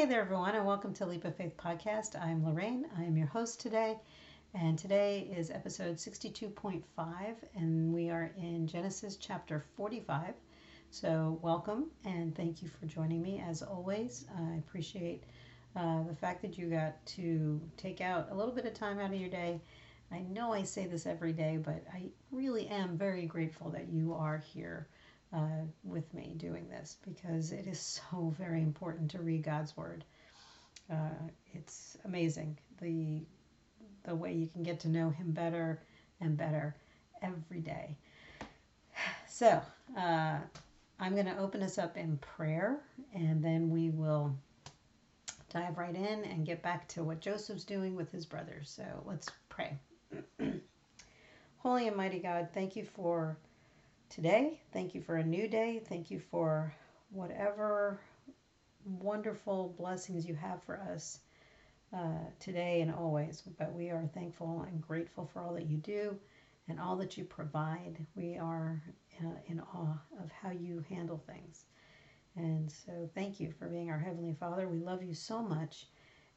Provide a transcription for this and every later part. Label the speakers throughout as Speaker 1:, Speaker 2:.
Speaker 1: Hey there, everyone, and welcome to Leap of Faith podcast. I'm Lorraine. I am your host today, and today is episode 62.5, and we are in Genesis chapter 45. So, welcome and thank you for joining me. As always, I appreciate uh, the fact that you got to take out a little bit of time out of your day. I know I say this every day, but I really am very grateful that you are here uh, with me doing this because it is so very important to read God's Word. Uh, it's amazing the the way you can get to know Him better and better every day. So uh, I'm going to open us up in prayer, and then we will dive right in and get back to what Joseph's doing with his brothers. So let's pray. Holy and mighty God, thank you for today. Thank you for a new day. Thank you for whatever wonderful blessings you have for us uh, today and always. But we are thankful and grateful for all that you do and all that you provide. We are uh, in awe of how you handle things. And so, thank you for being our Heavenly Father. We love you so much,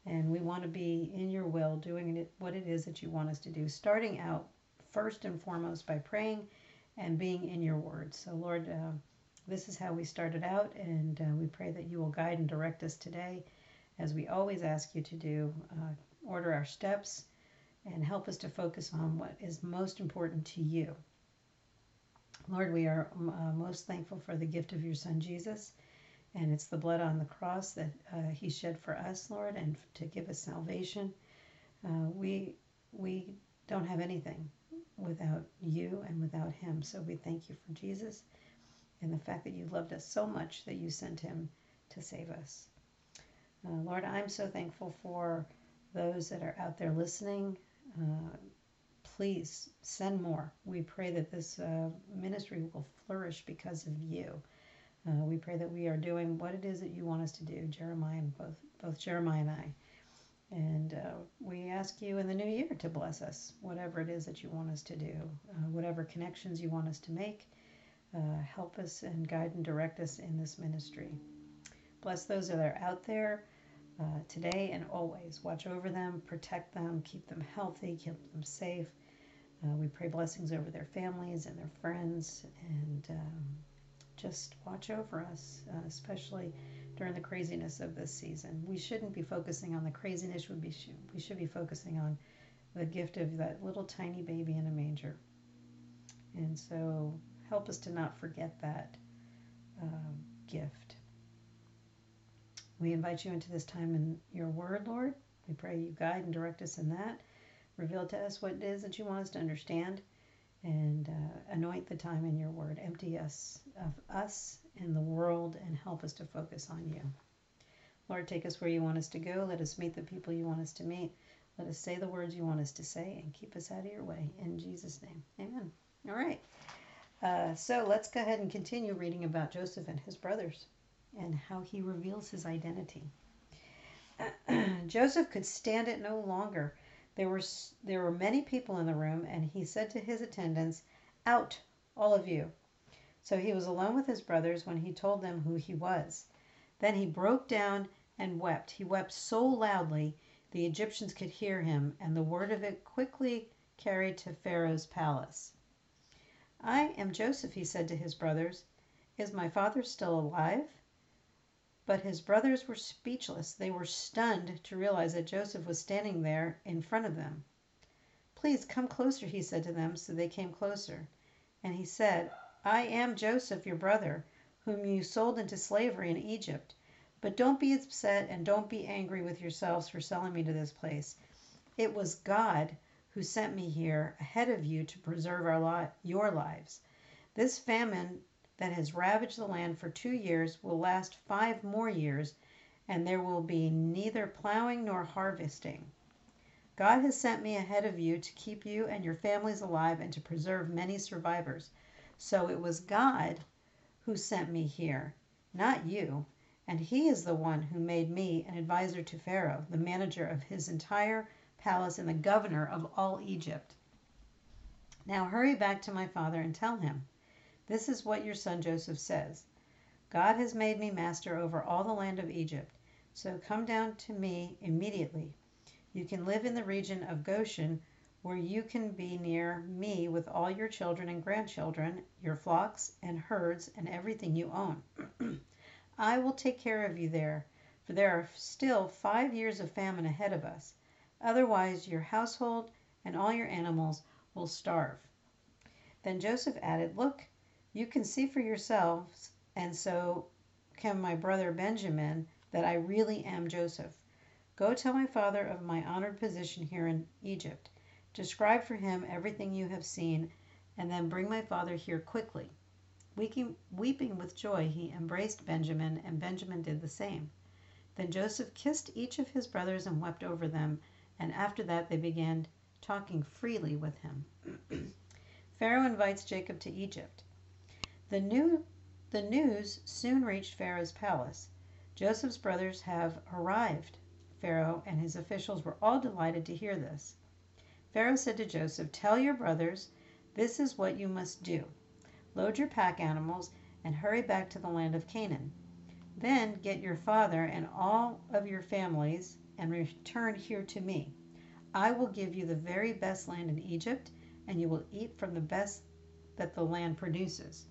Speaker 1: and we want to be in your will, doing what it is that you want us to do. Starting out first and foremost by praying and being in your word. So, Lord, uh, this is how we started out, and uh, we pray that you will guide and direct us today, as we always ask you to do. Uh, order our steps and help us to focus on what is most important to you. Lord, we are uh, most thankful for the gift of your Son Jesus, and it's the blood on the cross that uh, He shed for us, Lord, and to give us salvation. Uh, we we don't have anything without you and without Him. So we thank you for Jesus and the fact that you loved us so much that you sent Him to save us. Uh, Lord, I'm so thankful for those that are out there listening. Uh, please send more. We pray that this uh, ministry will flourish because of you. Uh, we pray that we are doing what it is that you want us to do, Jeremiah and both both Jeremiah and I. And uh, we ask you in the new year to bless us, whatever it is that you want us to do, uh, whatever connections you want us to make. Uh, help us and guide and direct us in this ministry. Bless those that are out there uh, today and always. Watch over them, protect them, keep them healthy, keep them safe. Uh, we pray blessings over their families and their friends, and um, just watch over us, uh, especially during the craziness of this season. We shouldn't be focusing on the craziness. We, be, we should be focusing on the gift of that little tiny baby in a manger. And so help us to not forget that uh, gift. We invite you into this time in your word, Lord. We pray you guide and direct us in that. Reveal to us what it is that you want us to understand and uh, anoint the time in your word. Empty us of us and the world and help us to focus on you. Lord, take us where you want us to go. Let us meet the people you want us to meet. Let us say the words you want us to say and keep us out of your way. In Jesus' name, amen. All right. Uh, so let's go ahead and continue reading about Joseph and his brothers and how he reveals his identity. Joseph could stand it no longer. There were, there were many people in the room, and he said to his attendants, Out, all of you. So he was alone with his brothers when he told them who he was. Then he broke down and wept. He wept so loudly the Egyptians could hear him, and the word of it quickly carried to Pharaoh's palace. I am Joseph, he said to his brothers. Is my father still alive? But his brothers were speechless. They were stunned to realize that Joseph was standing there in front of them. Please come closer, he said to them. So they came closer. And he said, I am Joseph, your brother, whom you sold into slavery in Egypt. But don't be upset and don't be angry with yourselves for selling me to this place. It was God who sent me here ahead of you to preserve our li- your lives. This famine that has ravaged the land for two years will last five more years, and there will be neither plowing nor harvesting. God has sent me ahead of you to keep you and your families alive and to preserve many survivors. So it was God who sent me here, not you. And he is the one who made me an advisor to Pharaoh, the manager of his entire palace and the governor of all Egypt. Now hurry back to my father and tell him, This is what your son Joseph says God has made me master over all the land of Egypt. So come down to me immediately. You can live in the region of Goshen, where you can be near me with all your children and grandchildren, your flocks and herds, and everything you own. I will take care of you there, for there are still five years of famine ahead of us. Otherwise, your household and all your animals will starve. Then Joseph added, Look, you can see for yourselves, and so can my brother Benjamin, that I really am Joseph. Go tell my father of my honored position here in Egypt. Describe for him everything you have seen, and then bring my father here quickly. Weeping, weeping with joy, he embraced Benjamin, and Benjamin did the same. Then Joseph kissed each of his brothers and wept over them, and after that they began talking freely with him. Pharaoh invites Jacob to Egypt. The, new, the news soon reached Pharaoh's palace. Joseph's brothers have arrived. Pharaoh and his officials were all delighted to hear this. Pharaoh said to Joseph, Tell your brothers, this is what you must do. Load your pack animals and hurry back to the land of Canaan. Then get your father and all of your families and return here to me. I will give you the very best land in Egypt, and you will eat from the best that the land produces.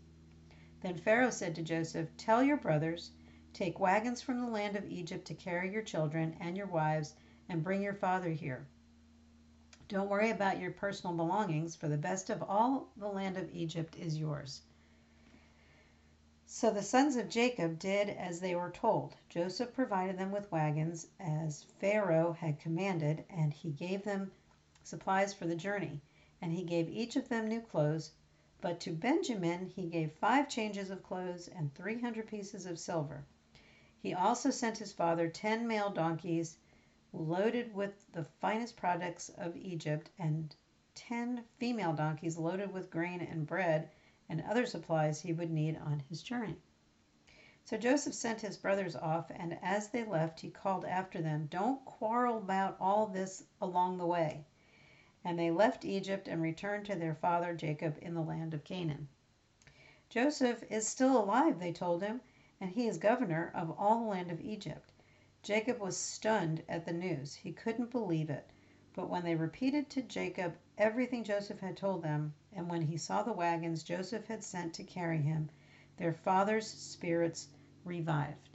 Speaker 1: Then Pharaoh said to Joseph, Tell your brothers, Take wagons from the land of Egypt to carry your children and your wives, and bring your father here. Don't worry about your personal belongings, for the best of all the land of Egypt is yours. So the sons of Jacob did as they were told. Joseph provided them with wagons, as Pharaoh had commanded, and he gave them supplies for the journey. And he gave each of them new clothes. But to Benjamin he gave five changes of clothes and three hundred pieces of silver. He also sent his father ten male donkeys loaded with the finest products of Egypt, and ten female donkeys loaded with grain and bread and other supplies he would need on his journey. So Joseph sent his brothers off, and as they left, he called after them, Don't quarrel about all this along the way. And they left Egypt and returned to their father Jacob in the land of Canaan. Joseph is still alive, they told him and he is governor of all the land of Egypt. Jacob was stunned at the news. He couldn't believe it. But when they repeated to Jacob everything Joseph had told them, and when he saw the wagons Joseph had sent to carry him, their father's spirits revived.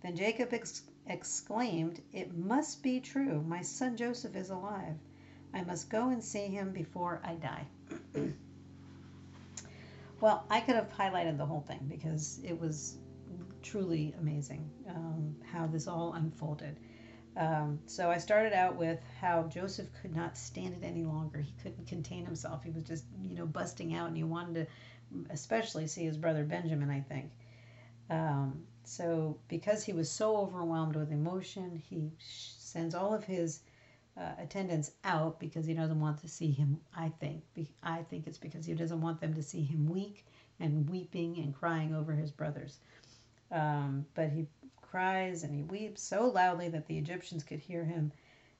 Speaker 1: Then Jacob ex- exclaimed, It must be true. My son Joseph is alive. I must go and see him before I die. well, I could have highlighted the whole thing because it was truly amazing um, how this all unfolded. Um, so I started out with how Joseph could not stand it any longer. He couldn't contain himself. He was just, you know, busting out, and he wanted to, especially see his brother Benjamin. I think. Um, so because he was so overwhelmed with emotion, he sends all of his uh, attendants out because he doesn't want to see him. I think. I think it's because he doesn't want them to see him weak and weeping and crying over his brothers. Um, but he cries and he weeps so loudly that the Egyptians could hear him,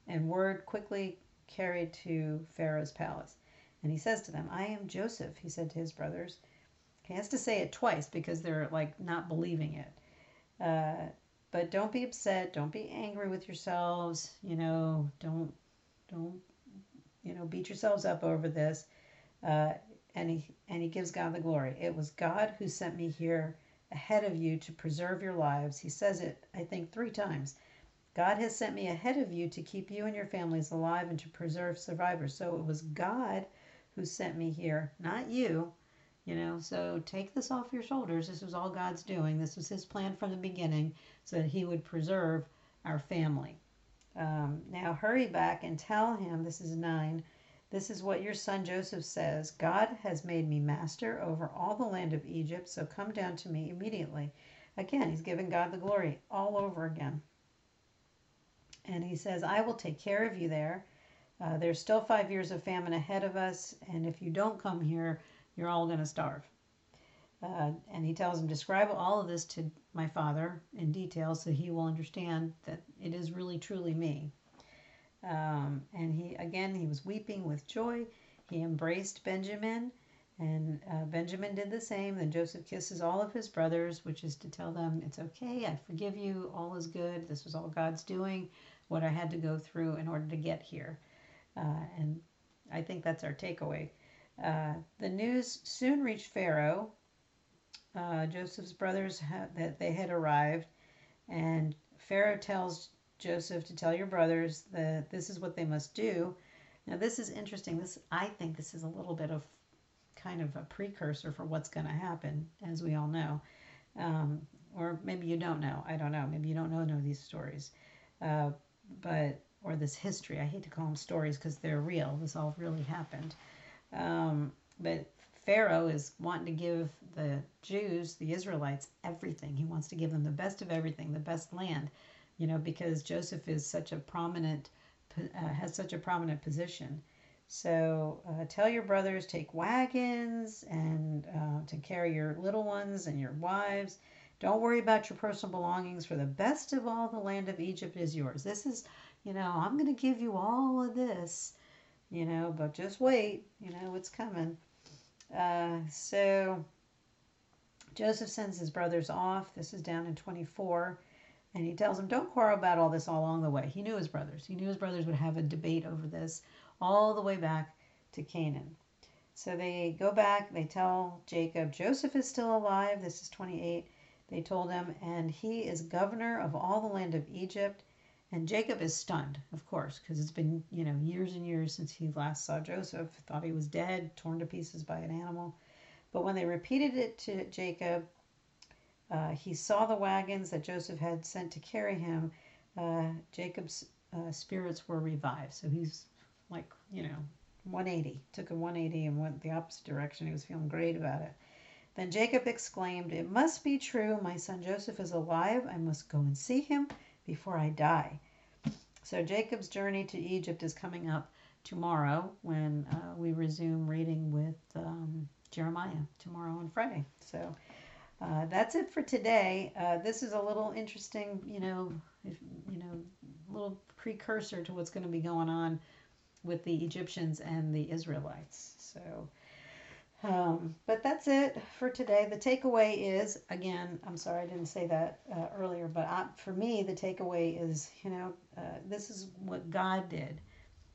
Speaker 1: and word quickly carried to Pharaoh's palace. And he says to them, I am Joseph, he said to his brothers. He has to say it twice because they're like not believing it. Uh, but don't be upset. Don't be angry with yourselves. You know, don't, don't, you know, beat yourselves up over this. Uh, and he and he gives God the glory. It was God who sent me here ahead of you to preserve your lives. He says it, I think, three times. God has sent me ahead of you to keep you and your families alive and to preserve survivors. So it was God who sent me here, not you. You know, so take this off your shoulders. This was all God's doing. This was His plan from the beginning so that He would preserve our family. Um, now hurry back and tell him, this is 9, this is what your son Joseph says God has made me master over all the land of Egypt, so come down to me immediately. Again, he's giving God the glory all over again. And he says, I will take care of you there. Uh, there's still five years of famine ahead of us, and if you don't come here, you're all going to starve. Uh, and he tells him, Describe all of this to my father in detail so he will understand that it is really truly me. Um, and he again he was weeping with joy. He embraced Benjamin, And uh, Benjamin did the same. Then Joseph kisses all of his brothers, which is to tell them, it's okay, I forgive you, all is good, this was all God's doing, what I had to go through in order to get here. Uh, and I think that's our takeaway. Uh, the news soon reached Pharaoh. Uh, Joseph's brothers ha- that they had arrived, and Pharaoh tells Joseph to tell your brothers that this is what they must do. Now, this is interesting. This I think this is a little bit of kind of a precursor for what's going to happen, as we all know. Um, or maybe you don't know. I don't know. Maybe you don't know, know these stories. Uh, but, or this history. I hate to call them stories because they're real. This all really happened. Um, but Pharaoh is wanting to give the Jews, the Israelites, everything. He wants to give them the best of everything, the best land, you know, because Joseph is such a prominent, uh, has such a prominent position. So uh, tell your brothers, take wagons and uh, to carry your little ones and your wives. Don't worry about your personal belongings, for the best of all the land of Egypt is yours. This is, you know, I'm going to give you all of this, you know, but just wait, you know, it's coming. Uh, so Joseph sends his brothers off. This is down in 24. And he tells them, don't quarrel about all this all along the way. He knew his brothers. He knew his brothers would have a debate over this all the way back to Canaan. So they go back, they tell Jacob, Joseph is still alive. This is 28. They told him, and he is governor of all the land of Egypt. And Jacob is stunned, of course, because it's been, you know, years and years since he last saw Joseph, thought he was dead, torn to pieces by an animal. But when they repeated it to Jacob, uh, he saw the wagons that Joseph had sent to carry him. Uh, Jacob's uh, spirits were revived. So he's like, you know, 180, took a 180 and went the opposite direction. He was feeling great about it. Then Jacob exclaimed, It must be true. My son Joseph is alive. I must go and see him before I die. So Jacob's journey to Egypt is coming up tomorrow when uh, we resume reading with um, Jeremiah tomorrow on Friday. So uh, that's it for today. Uh, this is a little interesting, you know, if, you know, little precursor to what's going to be going on with the Egyptians and the Israelites. So, um, but that's it for today. The takeaway is again, I'm sorry I didn't say that uh, earlier, but I, for me, the takeaway is you know, uh, this is what God did.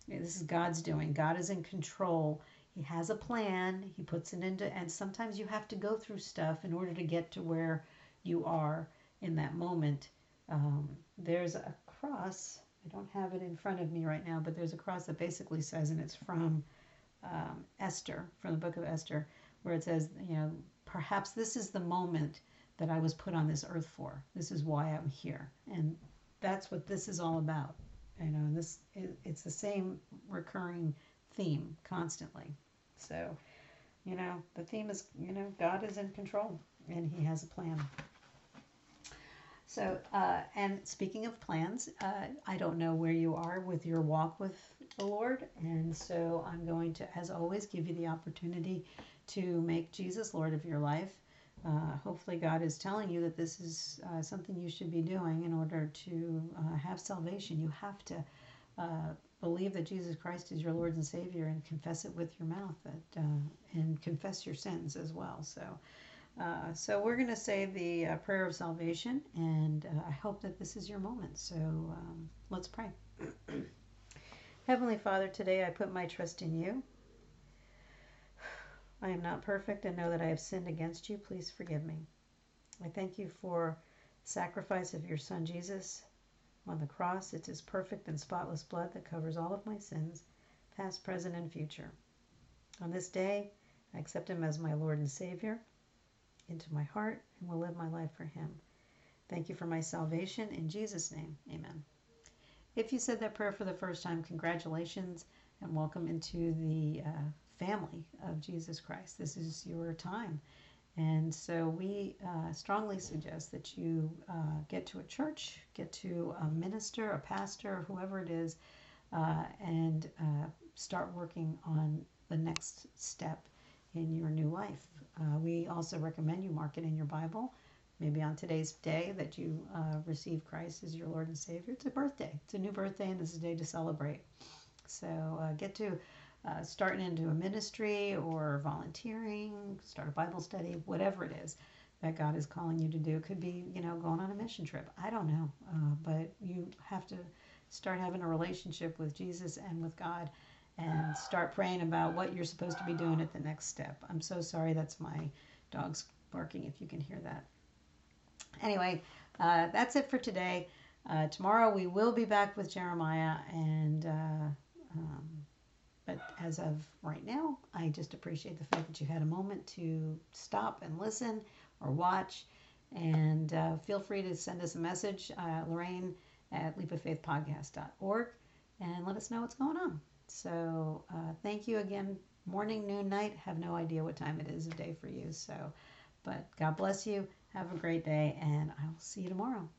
Speaker 1: This is God's doing. God is in control. He has a plan. He puts it into, and sometimes you have to go through stuff in order to get to where you are in that moment. Um, there's a cross I don't have it in front of me right now, but there's a cross that basically says, and it's from um, Esther, from the book of Esther, where it says, you know, perhaps this is the moment that I was put on this earth for. This is why I'm here. And that's what this is all about. You know, and this it's the same recurring theme constantly. So, you know, the theme is, you know, God is in control and he has a plan. So, uh, and speaking of plans, uh, I don't know where you are with your walk with the Lord. And so I'm going to, as always, give you the opportunity to make Jesus Lord of your life. Uh, hopefully, God is telling you that this is uh, something you should be doing in order to uh, have salvation. You have to uh, believe that Jesus Christ is your Lord and Savior and confess it with your mouth that, and confess your sins as well. So, uh, so we're going to say the uh, prayer of salvation, and uh, I hope that this is your moment. So um, let's pray. Heavenly Father, today I put my trust in you. I am not perfect and know that I have sinned against you. Please forgive me. I thank you for the sacrifice of your Son Jesus on the cross. It's his perfect and spotless blood that covers all of my sins, past, present, and future. On this day, I accept him as my Lord and Savior into my heart and will live my life for Him. Thank you for my salvation. In Jesus' name, amen. If you said that prayer for the first time, congratulations and welcome into the uh, family of Jesus Christ. This is your time. And so we uh, strongly suggest that you uh, get to a church, get to a minister, a pastor, whoever it is, uh, and uh, start working on the next step in your new life. Uh, we also recommend you mark it in your Bible, maybe on today's day that you uh, receive Christ as your Lord and Savior. It's a birthday, it's a new birthday, and this is a day to celebrate. So uh, get to uh, starting into a ministry or volunteering, start a Bible study, whatever it is that God is calling you to do. It could be, you know, going on a mission trip. I don't know. Uh, but you have to start having a relationship with Jesus and with God and start praying about what you're supposed to be doing at the next step. I'm so sorry. That's my dog's barking, if you can hear that. Anyway, uh, that's it for today. Uh, tomorrow we will be back with Jeremiah, and uh, um, but as of right now, I just appreciate the fact that you had a moment to stop and listen or watch. And uh, feel free to send us a message, uh, Lorraine at leapoffaithpodcast.org, and let us know what's going on. So uh, thank you again. Morning, noon, night. Have no idea what time it is a day for you. So, but God bless you. Have a great day, and I'll see you tomorrow.